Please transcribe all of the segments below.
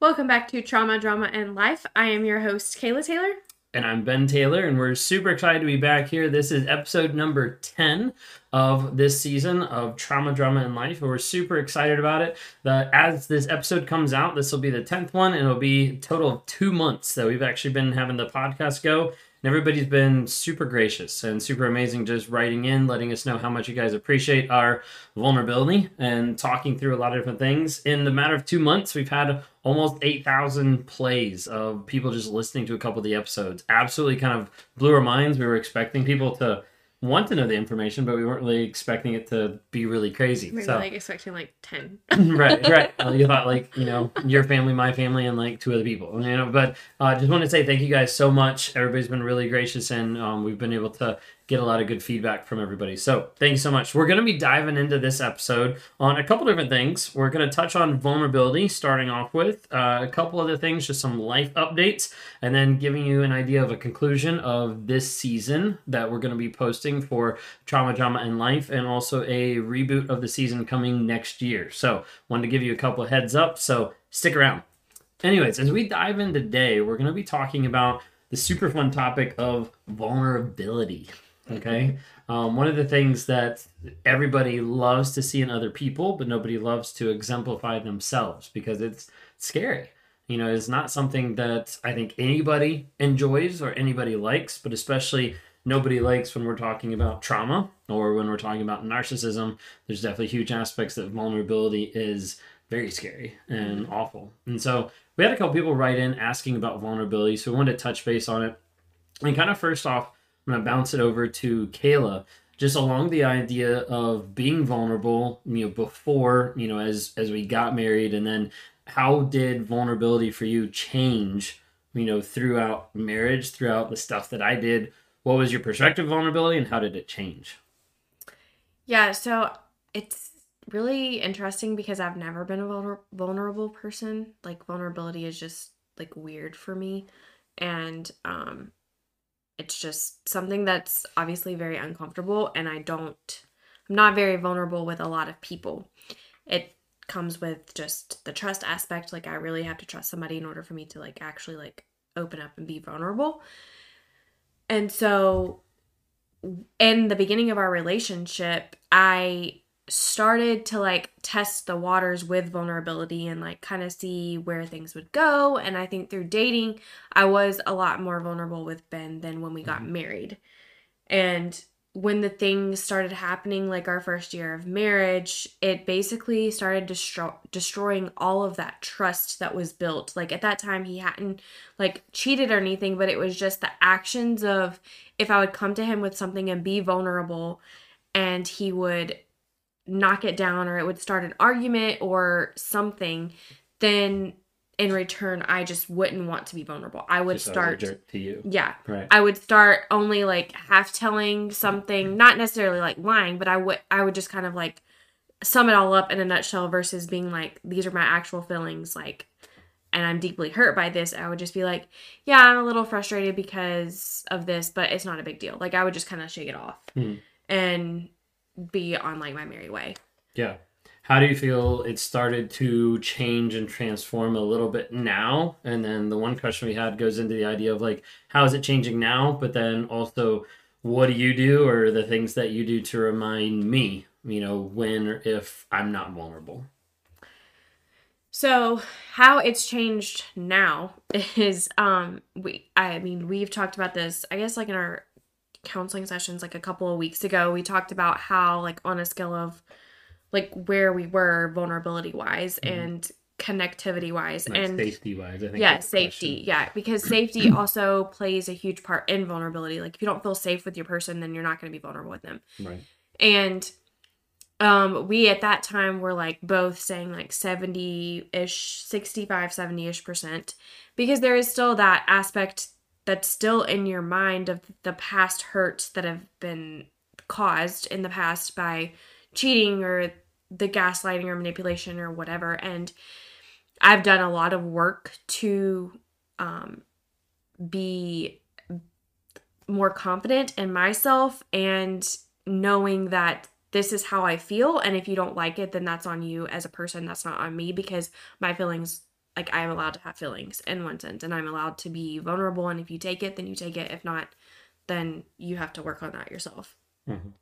Welcome back to Trauma, Drama, and Life. I am your host, Kayla Taylor. And I'm Ben Taylor, and we're super excited to be back here. This is episode number 10 of this season of Trauma, Drama, and Life, and we're super excited about it. The, as this episode comes out, this will be the 10th one, and it'll be a total of two months that we've actually been having the podcast go. And everybody's been super gracious and super amazing, just writing in, letting us know how much you guys appreciate our vulnerability and talking through a lot of different things. In the matter of two months, we've had almost 8,000 plays of people just listening to a couple of the episodes. Absolutely kind of blew our minds. We were expecting people to want to know the information, but we weren't really expecting it to be really crazy. Maybe so, like expecting like 10. right, right. Uh, you thought like you know your family, my family, and like two other people. You know, but I uh, just want to say thank you guys so much. Everybody's been really gracious, and um, we've been able to get a lot of good feedback from everybody. So thank you so much. We're going to be diving into this episode on a couple different things. We're going to touch on vulnerability, starting off with uh, a couple other things, just some life updates, and then giving you an idea of a conclusion of this season that we're going to be posting for Trauma, Drama, and Life, and also a reboot of the season coming next year. So wanted to give you a couple heads up. So stick around. Anyways, as we dive in today, we're going to be talking about the super fun topic of vulnerability. Okay. Um, one of the things that everybody loves to see in other people, but nobody loves to exemplify themselves because it's scary. You know, it's not something that I think anybody enjoys or anybody likes, but especially nobody likes when we're talking about trauma or when we're talking about narcissism. There's definitely huge aspects that vulnerability is very scary and awful. And so we had a couple people write in asking about vulnerability, so we wanted to touch base on it. And kind of first off, I'm gonna bounce it over to Kayla, just along the idea of being vulnerable, you know, before, you know, as as we got married, and then how did vulnerability for you change, you know, throughout marriage, throughout the stuff that I did? What was your perspective vulnerability, and how did it change? Yeah, so it's really interesting because I've never been a vulner- vulnerable person. Like vulnerability is just like weird for me, and um, it's just something that's obviously very uncomfortable and I don't I'm not very vulnerable with a lot of people. It comes with just the trust aspect like I really have to trust somebody in order for me to like actually like open up and be vulnerable. And so in the beginning of our relationship, I started to like test the waters with vulnerability and like kind of see where things would go. And I think through dating, I was a lot more vulnerable with Ben than when we got mm-hmm. married. And when the things started happening, like our first year of marriage, it basically started destro- destroying all of that trust that was built. Like at that time, he hadn't like cheated or anything, but it was just the actions of if I would come to him with something and be vulnerable, and he would knock it down or it would start an argument or something, then in return I just wouldn't want to be vulnerable. I would just start to you. Yeah. Right. I would start only like half telling something, not necessarily like lying, but I would I would just kind of like sum it all up in a nutshell versus being like these are my actual feelings like and I'm deeply hurt by this, I would just be like, yeah, I'm a little frustrated because of this, but it's not a big deal. Like I would just kind of shake it off. Mm. And be on like my merry way. Yeah. How do you feel it started to change and transform a little bit now? And then the one question we had goes into the idea of like, how is it changing now? But then also, what do you do or the things that you do to remind me, you know, when or if I'm not vulnerable? So, how it's changed now is um we I mean, we've talked about this I guess like in our counseling sessions like a couple of weeks ago we talked about how like on a scale of like where we were vulnerability wise mm-hmm. and connectivity wise like and safety wise I think yeah safety yeah because safety also plays a huge part in vulnerability like if you don't feel safe with your person then you're not going to be vulnerable with them. Right. And um we at that time were like both saying like 70ish 65 70ish percent because there is still that aspect that's still in your mind of the past hurts that have been caused in the past by cheating or the gaslighting or manipulation or whatever. And I've done a lot of work to um, be more confident in myself and knowing that this is how I feel. And if you don't like it, then that's on you as a person. That's not on me because my feelings like I am allowed to have feelings in one sense and I'm allowed to be vulnerable and if you take it then you take it if not then you have to work on that yourself. Mhm.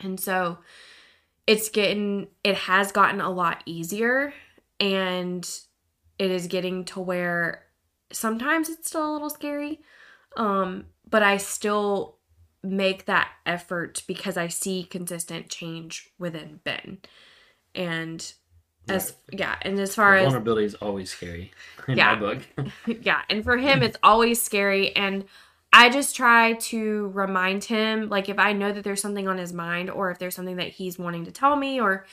And so it's getting it has gotten a lot easier and it is getting to where sometimes it's still a little scary um but I still make that effort because I see consistent change within Ben. And as yeah, and as far as vulnerability is always scary in Yeah. my book. yeah, and for him it's always scary and I just try to remind him like if I know that there's something on his mind or if there's something that he's wanting to tell me or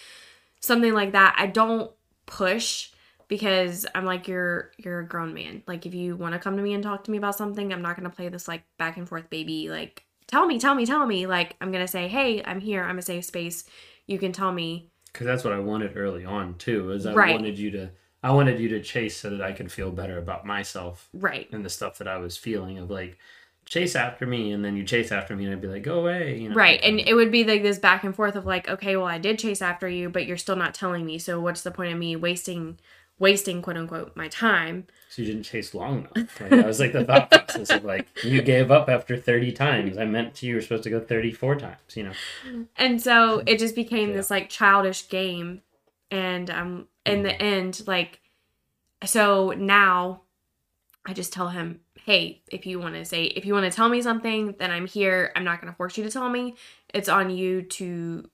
something like that, I don't push because I'm like you're you're a grown man. Like if you want to come to me and talk to me about something, I'm not going to play this like back and forth baby like tell me, tell me, tell me. Like I'm going to say, "Hey, I'm here. I'm a safe space. You can tell me." Because that's what I wanted early on too. Is I Right. wanted you to, I wanted you to chase so that I could feel better about myself Right. and the stuff that I was feeling of like, chase after me, and then you chase after me, and I'd be like, go away, you know. Right. And it would be like this back and forth of like, okay, well, I did chase after you, but you're still not telling me. So what's the point of me wasting, wasting quote unquote my time? so you didn't chase long enough. Like, that was like the thought process of like, you gave up after thirty times. I meant to you were supposed to go thirty-four times. You know. And so it just became Yeah. this like childish game. And um, in the end, like, so now I just tell him, hey, if you want to say, if you want to tell me something, then I'm here. I'm not going to force you to tell me. It's on you to,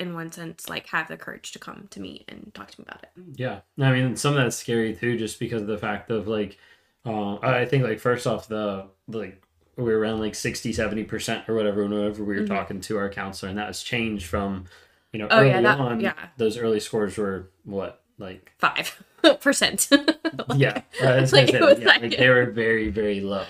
in one sense, like have the courage to come to me and talk to me about it. Yeah, I mean, some of that's scary too, just because of the fact of like, uh, I think like first off the like we were around like 60 70 percent or whatever whenever we were Mhm. talking to our counselor, and that has changed from, you know, Oh, early yeah, that- on. yeah. those early scores were what like Five percent. yeah, gonna Like, it was yeah, like they were very very low,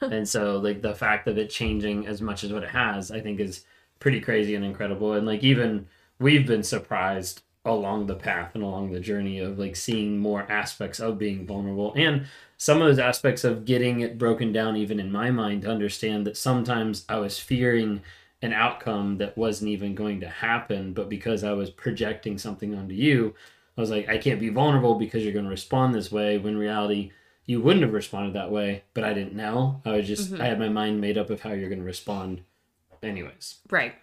and so like the fact of it changing as much as what it has, I think is pretty crazy and incredible, and like even we've been surprised along the path and along the journey of like seeing more aspects of being vulnerable. And some of those aspects of getting it broken down even in my mind to understand that sometimes I was fearing an outcome that wasn't even going to happen but because I was projecting something onto you I was like I can't be vulnerable because you're going to respond this way when in reality you wouldn't have responded that way but I didn't know. I was just Mhm. I had my mind made up of how you're going to respond anyways right.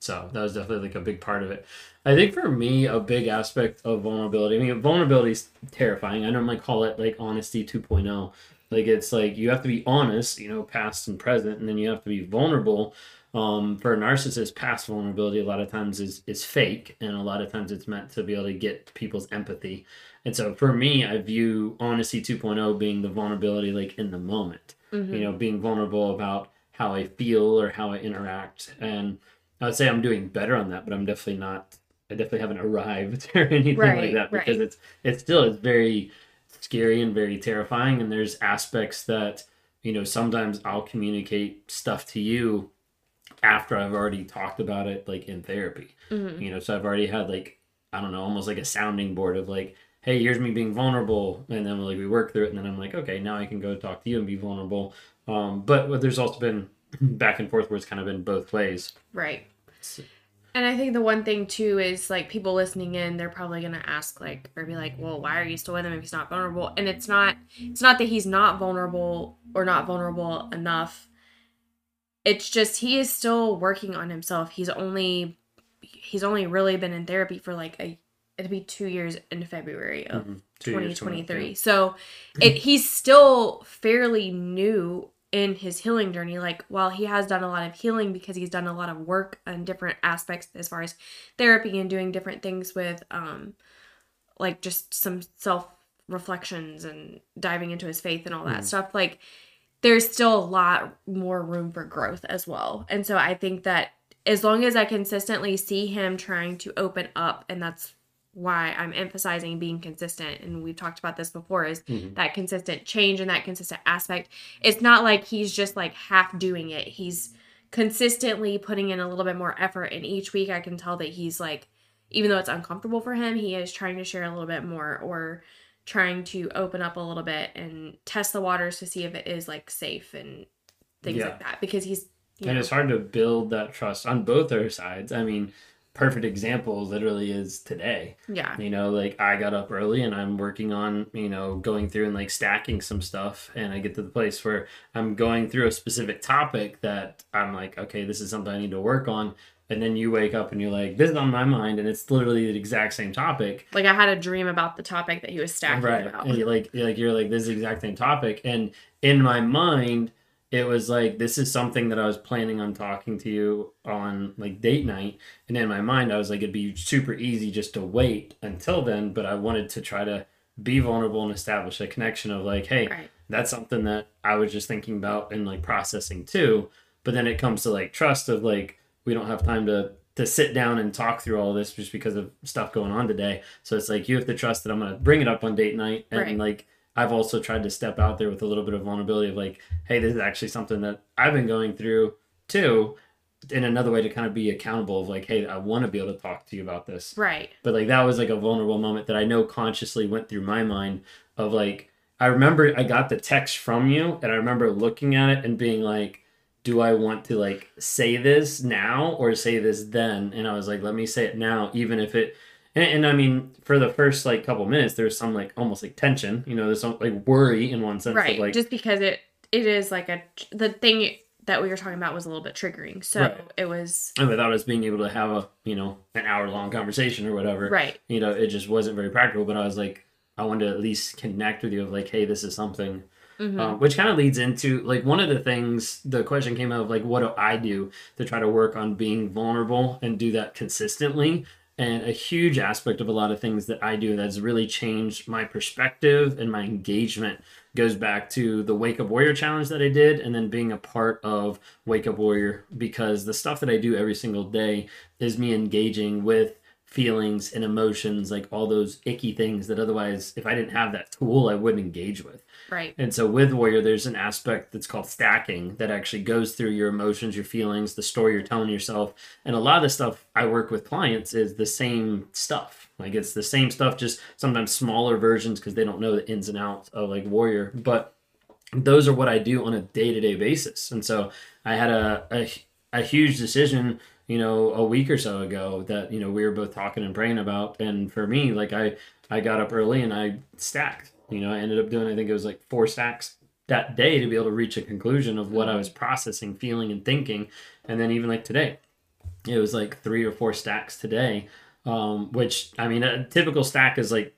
so that was definitely like a big part of it. I think for me, a big aspect of vulnerability. I mean, vulnerability is terrifying. I normally call it like honesty 2.0. Like it's like you have to be honest, you know, past and present, and then you have to be vulnerable. Um, for a narcissist, past vulnerability a lot of times is is fake, and a lot of times it's meant to be able to get people's empathy. And so for me, I view honesty 2.0 being the vulnerability like in the moment Mhm. you know, being vulnerable about how I feel or how I interact. And I would say I'm doing better on that, but I'm definitely not. I definitely haven't arrived or anything like that because right. it's it still is very scary and very terrifying. And there's aspects that you know sometimes I'll communicate stuff to you after I've already talked about it, like in therapy Mhm. you know so i've already had like i don't know almost like a sounding board of like hey here's me being vulnerable and then like we work through it and then i'm like okay now i can go talk to you and be vulnerable um but there's also been back and forth where it's kind of been both ways Right. So- And I think the one thing too is like people listening in, they're probably gonna ask like or be like, "Well, why are you still with him if he's not vulnerable?" And it's not, it's not that he's not vulnerable or not vulnerable enough. It's just he is still working on himself. He's only, he's only really been in therapy for like a, it'll be two years in February of Mhm. Years 2023. yeah. So it he's still fairly new in his healing journey. Like while he has done a lot of healing because he's done a lot of work on different aspects as far as therapy and doing different things with um like just some self reflections and diving into his faith and all that Mhm. stuff. Like there's still a lot more room for growth as well. And so I think that as long as I consistently see him trying to open up, and that's why I'm emphasizing being consistent, and we've talked about this before, is Mhm. that consistent change and that consistent aspect. It's not like he's just like half doing it. He's consistently putting in a little bit more effort, and each week I can tell that he's like, even though it's uncomfortable for him, he is trying to share a little bit more or trying to open up a little bit and test the waters to see if it is like safe and things Yeah. like that because he's and know, it's hard to build that trust on both our sides i mean perfect example literally is today. Yeah. You know, like I got up early and I'm working on, you know, going through and like stacking some stuff. And I get to the place where I'm going through a specific topic that I'm like, okay, this is something I need to work on. And then you wake up and you're like, this is on my mind. And it's literally the exact same topic. Like I had a dream about the topic that he was stacking right. about. And like, you're like, you're like, this is the exact same topic. And in my mind, it was like this is something that I was planning on talking to you on like date night, and in my mind I was like it'd be super easy just to wait until then, but I wanted to try to be vulnerable and establish a connection of like, hey, Right. that's something that I was just thinking about and like processing too. But then it comes to like trust of like we don't have time to to sit down and talk through all this just because of stuff going on today. So it's like you have to trust that I'm gonna bring it up on date night and Right. like I've also tried to step out there with a little bit of vulnerability of like, hey, this is actually something that I've been going through too. In another way to kind of be accountable of like, hey, I want to be able to talk to you about this. Right. But like that was like a vulnerable moment that I know consciously went through my mind of like I remember I got the text from you and I remember looking at it and being like, do I want to like say this now or say this then? And I was like, let me say it now, even if it and, and I mean, for the first like couple minutes, there's some like almost like tension, you know, there's some like worry in one sense Right. of like Just because it it is like a the thing that we were talking about was a little bit triggering. So Right. it was and without us being able to have a you know an hour long conversation or whatever, right. you know, it just wasn't very practical. But I was like, I wanted to at least connect with you of like, hey, this is something Mhm. um, which kind of leads into like one of the things the question came out of like what do i do to try to work on being vulnerable and do that consistently and a huge aspect of a lot of things that i do that's really changed my perspective and my engagement goes back to the wake up warrior challenge that i did and then being a part of wake up warrior because the stuff that i do every single day is me engaging with feelings and emotions like all those icky things that otherwise if i didn't have that tool i wouldn't engage with Right. and so with Warrior, there's an aspect that's called stacking that actually goes through your emotions, your feelings, the story you're telling yourself. And a lot of the stuff I work with clients is the same stuff. Like it's the same stuff, just sometimes smaller versions because they don't know the ins and outs of like Warrior. But those are what I do on a day to day basis. And so I had a, a, a huge decision you know a week or so ago that you know we were both talking and praying about. And for me like i i got up early and i stacked you know i ended up doing i think it was like four stacks that day to be able to reach a conclusion of what i was processing feeling and thinking. And then even like today it was like three or four stacks today um, which i mean a typical stack is like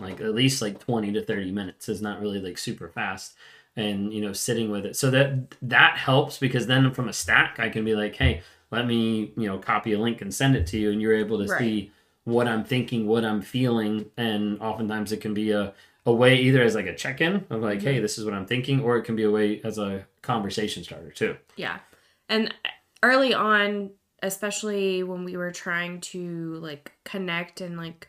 like at least like 20 to 30 minutes. Is not really like super fast. And you know sitting with it. So that that helps because then from a stack i can be like hey let me you know copy a link and send it to you and you're able to Right. see what i'm thinking what i'm feeling and oftentimes it can be a, a way either as like a check-in of like hey this is what i'm thinking or it can be a way as a conversation starter too Yeah. And early on, especially when we were trying to like connect and like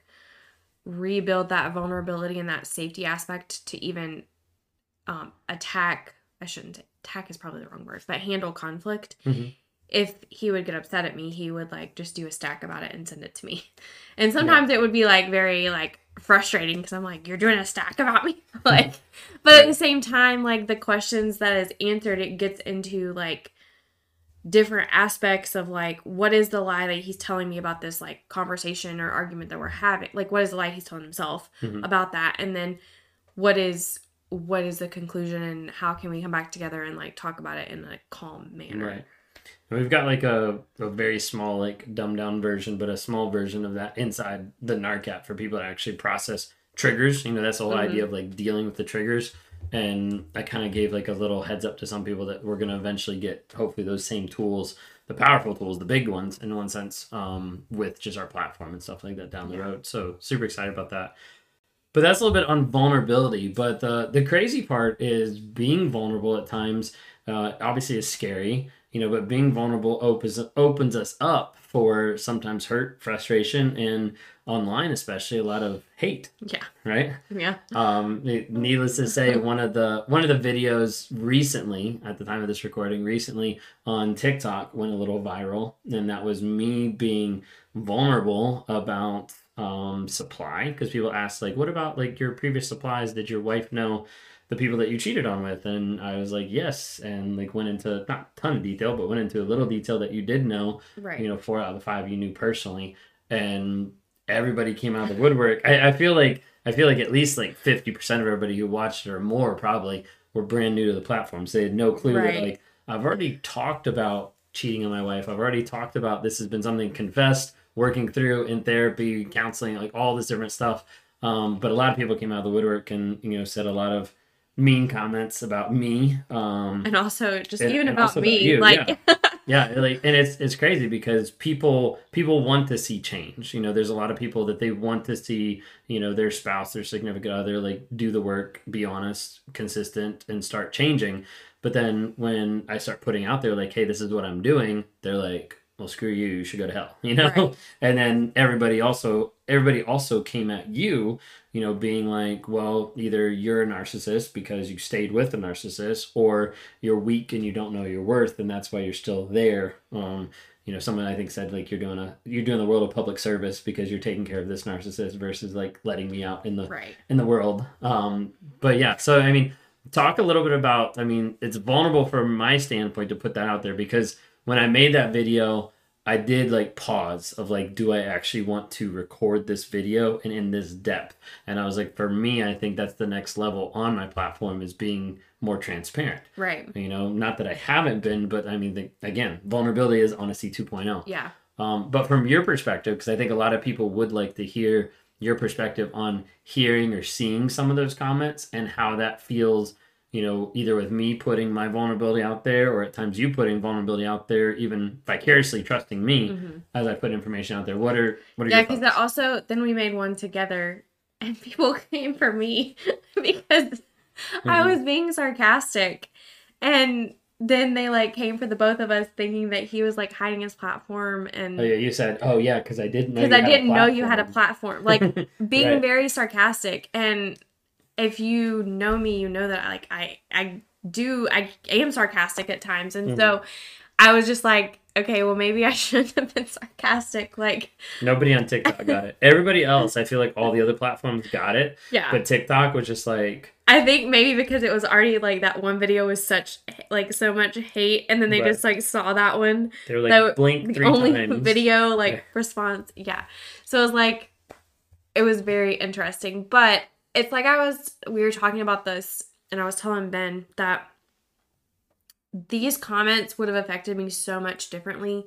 rebuild that vulnerability and that safety aspect to even um attack, I shouldn't attack is probably the wrong word, but handle conflict. Mhm. If he would get upset at me, he would like just do a stack about it and send it to me. And sometimes it would be like very like frustrating because I'm like, you're doing a stack about me. like, but at the same time, like the questions that is answered, it gets into like different aspects of like what is the lie that he's telling me about this like conversation or argument that we're having like what is the lie he's telling himself Mhm. about that and then what is what is the conclusion and how can we come back together and like talk about it in a calm manner Right. We've got like a, a very small, like dumbed down version, but a small version of that inside the NARC app for people to actually process triggers. You know, that's the whole Mhm. idea of like dealing with the triggers. And I kind of gave like a little heads up to some people that we're going to eventually get hopefully those same tools, the powerful tools, the big ones in one sense, um, with just our platform and stuff like that down the Yeah. road. So super excited about that. But that's a little bit on vulnerability. But the the crazy part is being vulnerable at times. Uh, obviously, is scary, you know. But being vulnerable opens opens us up for sometimes hurt, frustration, and online, especially a lot of hate. yeah Right. yeah Um, needless to say, one of the one of the videos recently, at the time of this recording, recently on TikTok went a little viral, and that was me being vulnerable about um, supply because people asked like, "What about like your previous supplies? Did your wife know the people that you cheated on with and i was like yes and like went into not a ton of detail but went into a little detail that you did know Right. you know four out of the five you knew personally and everybody came out of the woodwork. I, I feel like i feel like at least like 50% of everybody who watched it or more probably were brand new to the platforms they had no clue that like i've already talked about cheating on my wife. I've already talked about this has been something confessed working through in therapy counseling like all this different stuff. Um, but a lot of people came out of the woodwork and you know said a lot of mean comments about me um, and also just And- even and about me, about like yeah. Like and it's it's crazy because people people want to see change. You know there's a lot of people that they want to see you know their spouse their significant other like do the work be honest consistent and start changing. But then when i start putting out there like hey this is what i'm doing they're like well screw you you should go to hell you know? Right. and then everybody also everybody also came at you you know being like well either you're a narcissist because you stayed with a narcissist or you're weak and you don't know your worth and that's why you're still there um you know someone i think said like you're doing a you're doing the world a public service because you're taking care of this narcissist versus like letting me out in the right. in the world. Um, but yeah, so I mean, talk a little bit about. I mean, it's vulnerable from my standpoint to put that out there because when I made that video, I did like pause of like, do I actually want to record this video and in this depth? And I was like, for me, I think that's the next level on my platform is being more transparent. Right. You know, not that I haven't been, but I mean, the, again, vulnerability is honesty 2.0. Yeah. Um, but from your perspective, because I think a lot of people would like to hear your perspective on hearing or seeing some of those comments and how that feels, you know, either with me putting my vulnerability out there or at times you putting vulnerability out there, even vicariously trusting me Mhm. as I put information out there. What are what are Yeah, because thoughts? also then we made one together, and people came for me because I Mhm. was being sarcastic, and then they like came for the both of us, thinking that he was like hiding his platform, and Oh yeah, you said, oh yeah, because I didn't know because I didn't know you had a platform." platform, like being Right. very sarcastic, and if you know me, you know that I, like I I do I am sarcastic at times, and Mm-hmm. so I was just like. Okay, well, maybe I shouldn't have been sarcastic. Like, Nobody on TikTok got it. Everybody else, I feel like all the other platforms got it, yeah. but TikTok was just like, I think maybe because it was already like that one video was such like so much hate, and then they Right. just like saw that one, they were like, That- blink three only times. video like Yeah. response. Yeah, so it was like it was very interesting, but it's like I was we were talking about this, and I was telling Ben that these comments would have affected me so much differently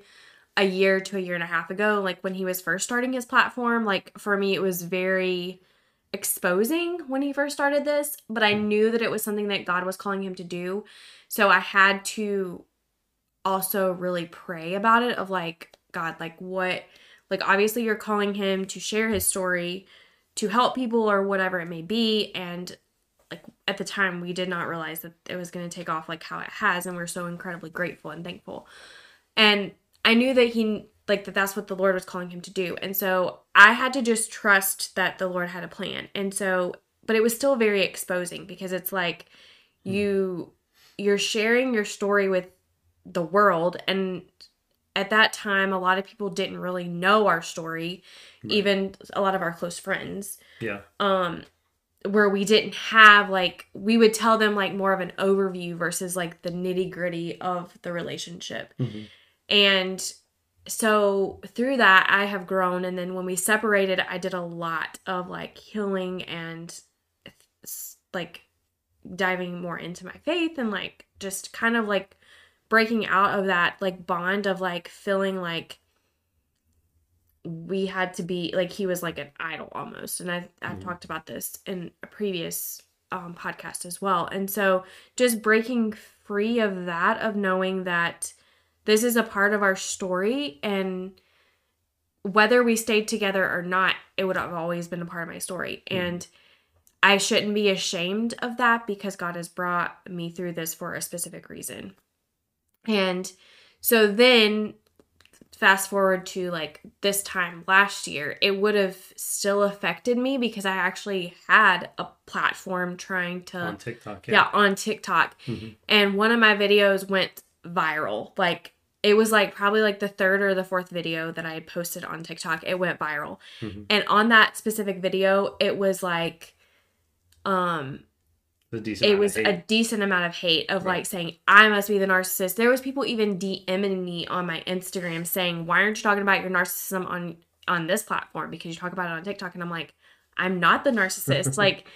a year to a year and a half ago like when he was first starting his platform. Like for me it was very exposing when he first started this but i knew that it was something that god was calling him to do. So i had to also really pray about it of like god like what like obviously you're calling him to share his story to help people or whatever it may be. And like at the time we did not realize that it was going to take off like how it has and we're so incredibly grateful and thankful. And i knew that he like that that's what the lord was calling him to do. And so i had to just trust that the lord had a plan. And so but it was still very exposing because it's like hmm. you you're sharing your story with the world and at that time a lot of people didn't really know our story Right. even a lot of our close friends Yeah. um where we didn't have like we would tell them like more of an overview versus like the nitty gritty of the relationship Mhm. and so through that i have grown and then when we separated i did a lot of like healing and like diving more into my faith and like just kind of like breaking out of that like bond of like feeling like we had to be like he was like an idol almost and i've, I've Mhm. talked about this in a previous um, podcast as well and so just breaking free of that of knowing that this is a part of our story and whether we stayed together or not it would have always been a part of my story Mhm. and i shouldn't be ashamed of that because god has brought me through this for a specific reason and so then fast forward to like this time last year, it would have still affected me because I actually had a platform trying to On TikTok. yeah, on TikTok. Mhm. And one of my videos went viral. Like it was like probably like the third or the fourth video that I had posted on TikTok. It went viral. Mhm. And on that specific video, it was like um The decent it was a decent amount of hate of Right. like saying I must be the narcissist. There was people even DMing me on my Instagram saying, "Why aren't you talking about your narcissism on on this platform? Because you talk about it on TikTok." And I'm like, "I'm not the narcissist. like,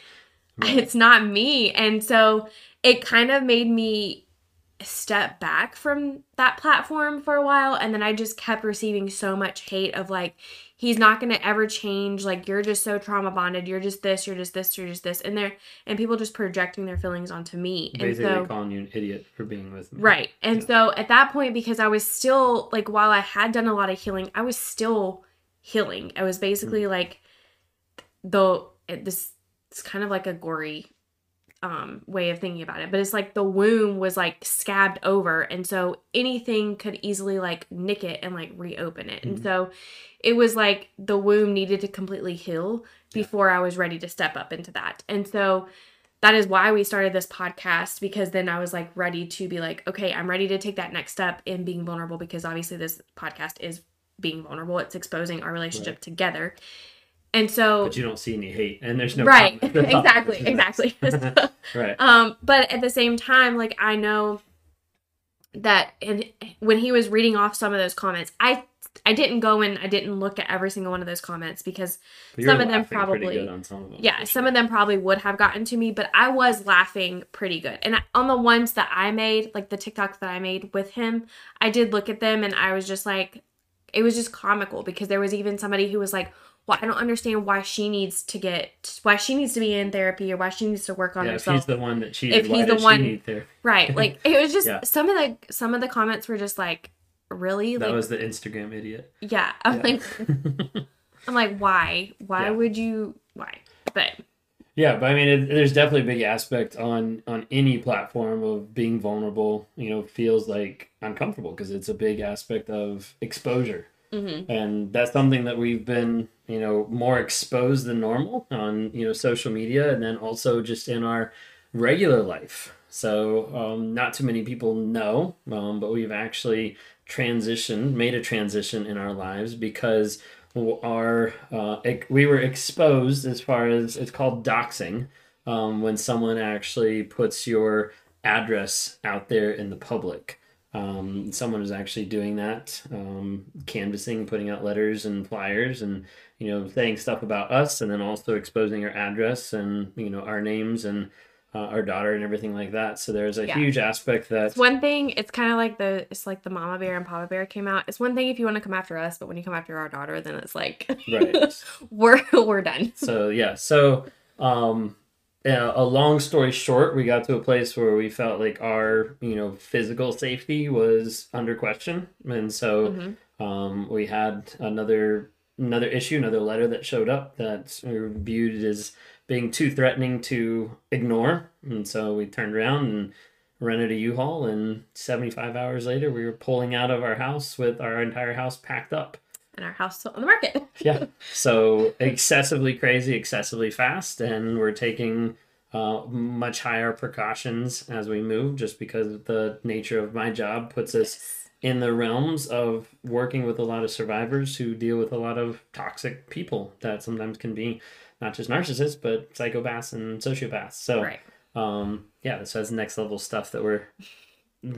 it's not me." And so it kind of made me step back from that platform for a while and then I just kept receiving so much hate of like he's not going to ever change like you're just so trauma bonded you're just this you're just this you're just this and there and people just projecting their feelings onto me and Basically so calling you an idiot for being with me. right and Yeah. so at that point because I was still like while I had done a lot of healing I was still healing I was basically Mm. like though this it's kind of like a gory um way of thinking about it but it's like the womb was like scabbed over and so anything could easily like nick it and like reopen it and Mhm. so it was like the womb needed to completely heal Yeah. before I was ready to step up into that and so that is why we started this podcast because then I was like ready to be like okay I'm ready to take that next step in being vulnerable because obviously this podcast is being vulnerable it's exposing our relationship Right. together and so But you don't see any hate, and there's no right. exactly. Exactly. Right. um but at the same time like i know that in, when he was reading off some of those comments i i didn't go and i didn't look at every single one of those comments because But you were some of them probably- some of them. yeah for some of them probably would have gotten to me but i was laughing pretty good. And on the ones that i made like the tiktoks that i made with him i did look at them and i was just like it was just comical because there was even somebody who was like well i don't understand why she needs to get why she needs to be in therapy or why she needs to work on Yeah, if herself he's the one that cheated, If he's the one- need therapy? Right. Like it was just Yeah. some of the some of the comments were just like really That like was the Instagram idiot. yeah. I'm Yeah. like I'm like why? Why would you why? But Yeah, but I mean, it, there's definitely a big aspect on on any platform of being vulnerable. You know, feels like uncomfortable because it's a big aspect of exposure, mhm. and that's something that we've been, you know, more exposed than normal on you know social media, and then also just in our regular life. So, um, not too many people know, um, but we've actually transitioned, made a transition in our lives because our uh, we were exposed as far as it's called doxing um, when someone actually puts your address out there in the public. Um, someone is actually doing that, um, canvassing, putting out letters and flyers, and you know, saying stuff about us, and then also exposing our address and you know our names and uh, our daughter and everything like that. So there's a Yeah. huge aspect that it's one thing. It's kind of like the it's like the Mama Bear and Papa Bear came out. It's one thing if you want to come after us, but when you come after our daughter, then it's like right. we're we're done. so yeah so um yeah, a long story short we got to a place where we felt like our you know physical safety was under question. And so Mhm. um we had another another issue another letter that showed up that we viewed as being too threatening to ignore. And so we turned around and rented a u-haul and 75 hours later we were pulling out of our house with our entire house packed up And our house is on the market. yeah. So excessively crazy, excessively fast, and we're taking uh, much higher precautions as we move, just because the nature of my job puts us in the realms of working with a lot of survivors who deal with a lot of toxic people that sometimes can be not just narcissists but psychopaths and sociopaths. So Right. um, yeah, this has next level stuff that we're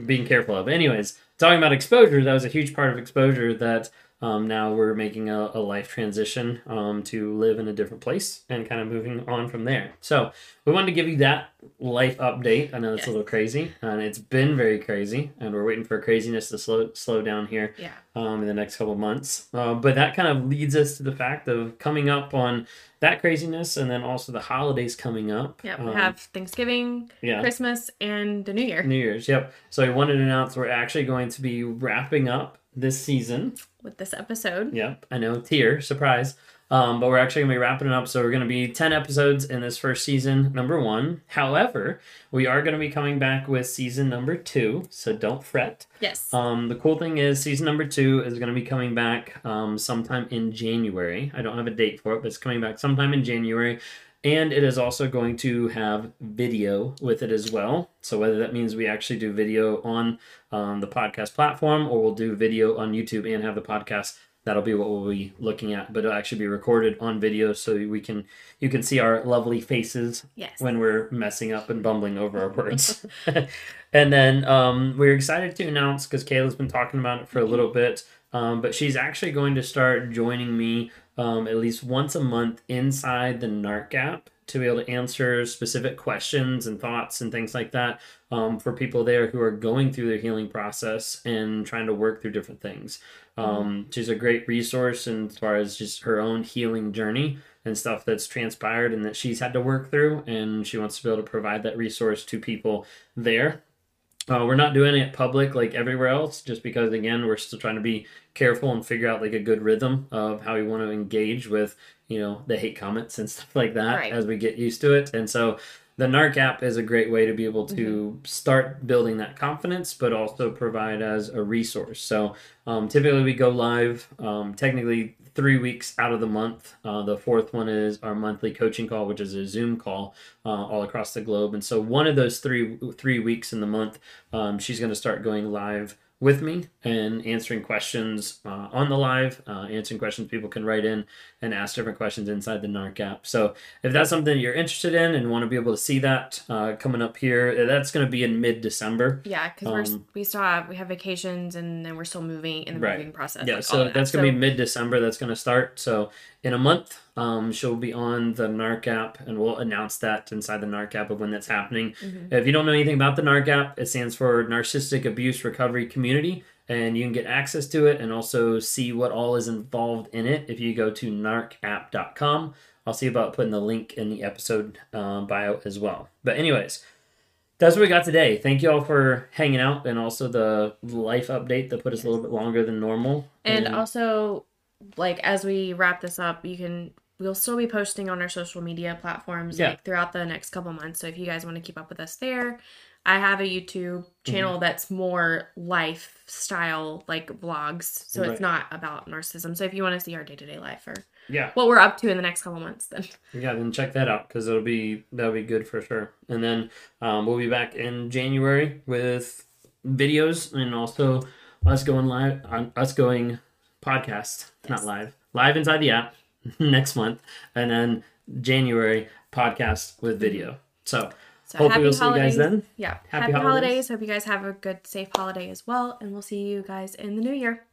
being careful of. Anyways, talking about exposure, that was a huge part of exposure that um, now we're making a, a life transition um, to live in a different place and kind of moving on from there. So we wanted to give you that life update. I know it's Yes. a little crazy, and it's been very crazy, and we're waiting for craziness to slow slow down here Yeah. um, in the next couple months. Uh, but that kind of leads us to the fact of coming up on that craziness, and then also the holidays coming up. Yeah. We Um, have Thanksgiving, yeah. Christmas, and the New Year New Year's, yep. So I wanted to announce we're actually going to be wrapping up this season. With this episode. Yep, I know, tear, surprise. Um, but we're actually going to be wrapping it up. So we're going to be 10 episodes in this first season, number one. However, we are going to be coming back with season number two. So don't fret. Yes. Um, the cool thing is, season number two is going to be coming back um, sometime in January. I don't have a date for it, but it's coming back sometime in January. And it is also going to have video with it as well. So, whether that means we actually do video on um, the podcast platform or we'll do video on YouTube and have the podcast that'll be what we'll be looking at. But it'll actually be recorded on video, so we can you can see our lovely faces Yes. when we're messing up and bumbling over our words. and then um, we're excited to announce because Kayla's been talking about it for a little bit, um, but she's actually going to start joining me um, at least once a month inside the NARC app to be able to answer specific questions and thoughts and things like that um, for people there who are going through their healing process and trying to work through different things. Um, she's a great resource and as far as just her own healing journey and stuff that's transpired and that she's had to work through, and she wants to be able to provide that resource to people there. Uh, we're not doing it public like everywhere else, just because again we're still trying to be careful and figure out like a good rhythm of how we want to engage with you know the hate comments and stuff like that Right. as we get used to it. And so the NARC app is a great way to be able to start building that confidence, but also provide as a resource. So um, typically we go live um, technically three weeks out of the month. Uh, the fourth one is our monthly coaching call, which is a Zoom call uh, all across the globe. And so one of those three three weeks in the month, um, she's going to start going live with me and answering questions uh, on the live, uh, answering questions people can write in and ask different questions inside the NARC app. So if that's something you're interested in and want to be able to see that uh, coming up here, that's going to be in mid December. Yeah, because we're Um, we still have we have vacations and then we're still moving in the Right. moving process. Yeah, like, so that. that's gonna So- be mid December. That's gonna start. So in a month, um, she'll be on the NARC app, and we'll announce that inside the NARC app of when that's happening. Mhm. If you don't know anything about the NARC app, it stands for Narcissistic Abuse Recovery Community, and you can get access to it and also see what all is involved in it if you go to narcapp.com. I'll see about putting the link in the episode uh, bio as well. But anyways. That's what we got today. Thank you all for hanging out and also the life update that put us a little bit longer than normal. And also, like as we wrap this up, you can we'll still be posting on our social media platforms Yeah. like throughout the next couple months. So if you guys want to keep up with us there, I have a YouTube channel Mm-hmm. that's more lifestyle like vlogs. So Right. it's not about narcissism. So if you want to see our day to day life or yeah, what we're up to in the next couple months, then yeah, then check that out because it'll be that'll be good for sure. And then um, we'll be back in January with videos and also us going live on us going podcast, not live, live inside the app next month, and then January podcast with mm-hmm. video. So so hopefully we'll see you holidays. guys then. Yeah. Happy Happy, holidays. holidays. Hope you guys have a good safe holiday as well. And we'll see you guys in the new year.